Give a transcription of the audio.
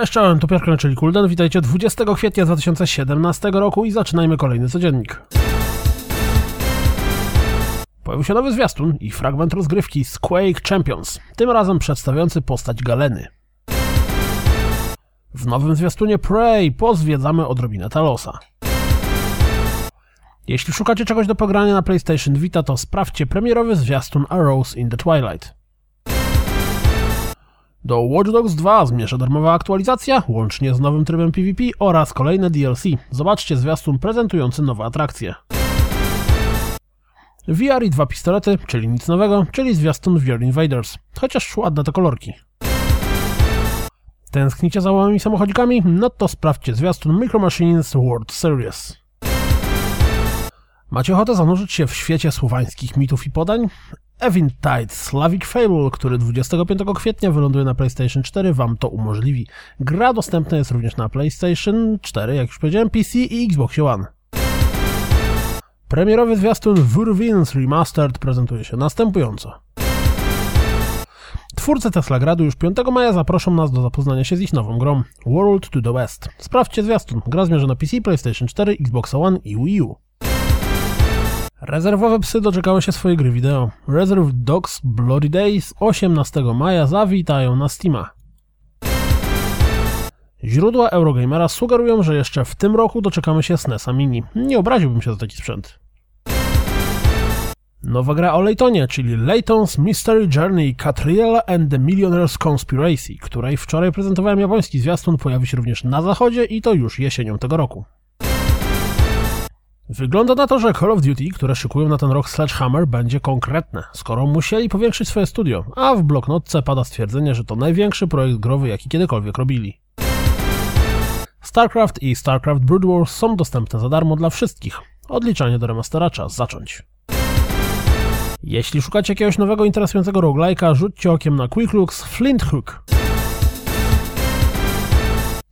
Cześć, czołem, to Piotr czyli Kulden. Witajcie 20 kwietnia 2017 roku i zaczynajmy kolejny codziennik. Pojawił się nowy zwiastun i fragment rozgrywki z Quake Champions, tym razem przedstawiający postać Galeny. W nowym zwiastunie Prey pozwiedzamy odrobinę Talosa. Jeśli szukacie czegoś do pogrania na PlayStation Vita, to sprawdźcie premierowy zwiastun Arrows in the Twilight. Do Watch Dogs 2 zmierza darmowa aktualizacja, łącznie z nowym trybem PvP oraz kolejne DLC. Zobaczcie zwiastun prezentujący nowe atrakcje. VR i dwa pistolety, czyli nic nowego, czyli zwiastun VR Invaders. Chociaż ładne te kolorki. Tęsknicie za małymi samochodzikami? No to sprawdźcie zwiastun Micro Machines World Series. Macie ochotę zanurzyć się w świecie słowańskich mitów i podań? Eventide Slavic Fable, który 25 kwietnia wyląduje na PlayStation 4, wam to umożliwi. Gra dostępna jest również na PlayStation 4, jak już powiedziałem, PC i Xbox One. Premierowy zwiastun Wurwins Remastered prezentuje się następująco. Twórcy Tesla Gradu już 5 maja zaproszą nas do zapoznania się z ich nową grą World to the West. Sprawdźcie zwiastun. Gra zmierza na PC, PlayStation 4, Xbox One i Wii U. Rezerwowe psy doczekały się swojej gry wideo. Reserve Dogs Bloody Days 18 maja zawitają na Steama. Źródła Eurogamera sugerują, że jeszcze w tym roku doczekamy się SNESa Mini. Nie obraziłbym się za taki sprzęt. Nowa gra o Laytonie, czyli Layton's Mystery Journey Catriella and the Millionaire's Conspiracy, której wczoraj prezentowałem japoński zwiastun, pojawi się również na zachodzie i to już jesienią tego roku. Wygląda na to, że Call of Duty, które szykują na ten rok Sledgehammer, będzie konkretne, skoro musieli powiększyć swoje studio, a w bloknotce pada stwierdzenie, że to największy projekt growy, jaki kiedykolwiek robili. StarCraft i StarCraft Brood Wars są dostępne za darmo dla wszystkich. Odliczanie do remastera czas zacząć. Jeśli szukacie jakiegoś nowego, interesującego roguelike'a, rzućcie okiem na Quick Looks Flint Hook.